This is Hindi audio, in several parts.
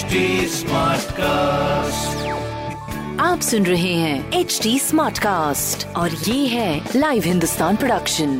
HD Smartcast. आप सुन रहे हैं एच डी स्मार्ट कास्ट और ये है live Hindustan production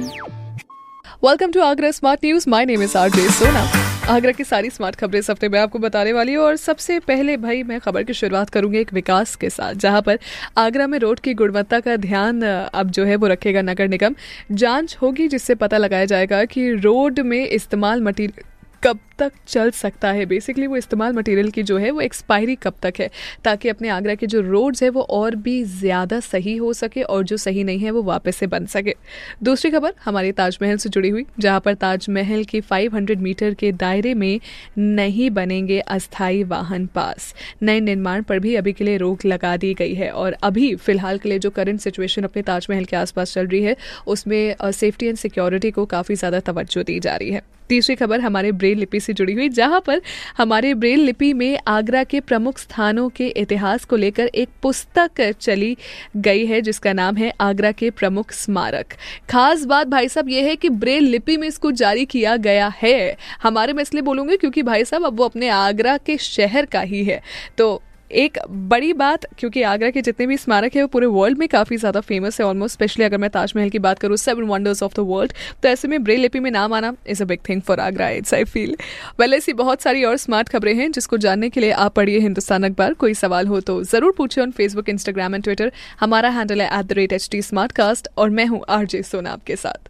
welcome to Agra smart news my name is RJ Sona Agra की सारी स्मार्ट खबरें इस हफ़्ते में आपको बताने वाली हूँ और सबसे पहले भाई मैं खबर की शुरुआत करूँगी एक विकास के साथ जहाँ पर आगरा में रोड की गुणवत्ता का ध्यान अब जो है वो रखेगा नगर निगम। जाँच होगी जिससे पता लगाया जाएगा कि रोड में इस्तेमाल मटीरियल कब तक चल सकता है? बेसिकली वो इस्तेमाल मटेरियल की जो है, वो एक्सपायरी कब तक है? ताकि अपने आगरा के जो रोड्स है, वो और भी ज़्यादा सही हो सके और जो सही नहीं है, वो वापस से बन सके। दूसरी खबर हमारे ताजमहल से जुड़ी हुई, जहाँ पर ताजमहल के 500 मीटर के दायरे में नहीं बनेंगे अस्थायी वाहन पास। नए निर्माण पर भी अभी के लिए रोक लगा दी गई है और अभी फ़िलहाल के लिए जो करंट सिचुएशन अपने ताजमहल के आसपास चल रही है, उसमें सेफ्टी एंड सिक्योरिटी को काफ़ी ज़्यादा तवज्जो दी जा रही है। तीसरी खबर हमारे ब्रेल लिपि से जुड़ी हुई, जहाँ पर हमारे ब्रेल लिपि में आगरा के प्रमुख स्थानों के इतिहास को लेकर एक पुस्तक चली गई है, जिसका नाम है आगरा के प्रमुख स्मारक। खास बात भाई साहब ये है कि ब्रेल लिपि में इसको जारी किया गया है। हमारे मैं इसलिए बोलूँगी क्योंकि भाई साहब अब वो अपने आगरा के शहर का ही है। तो एक बड़ी बात, क्योंकि आगरा के जितने भी स्मारक है, वो पूरे वर्ल्ड में काफ़ी ज़्यादा फ़ेमस है ऑलमोस्ट स्पेशली अगर मैं ताजमहल की बात करूँ seven wonders of the world तो ऐसे में ब्रेल लिपि में नाम आना is a big thing for Agra it's I feel well ऐसी बहुत सारी और स्मार्ट खबरें हैं जिसको जानने के लिए आप पढ़िए हिंदुस्तान अखबार। कोई सवाल हो तो ज़रूर पूछिए on Facebook Instagram and Twitter हमारा हैंडल है एट द रेट एच और मैं हूँ आरजे सोना आपके साथ।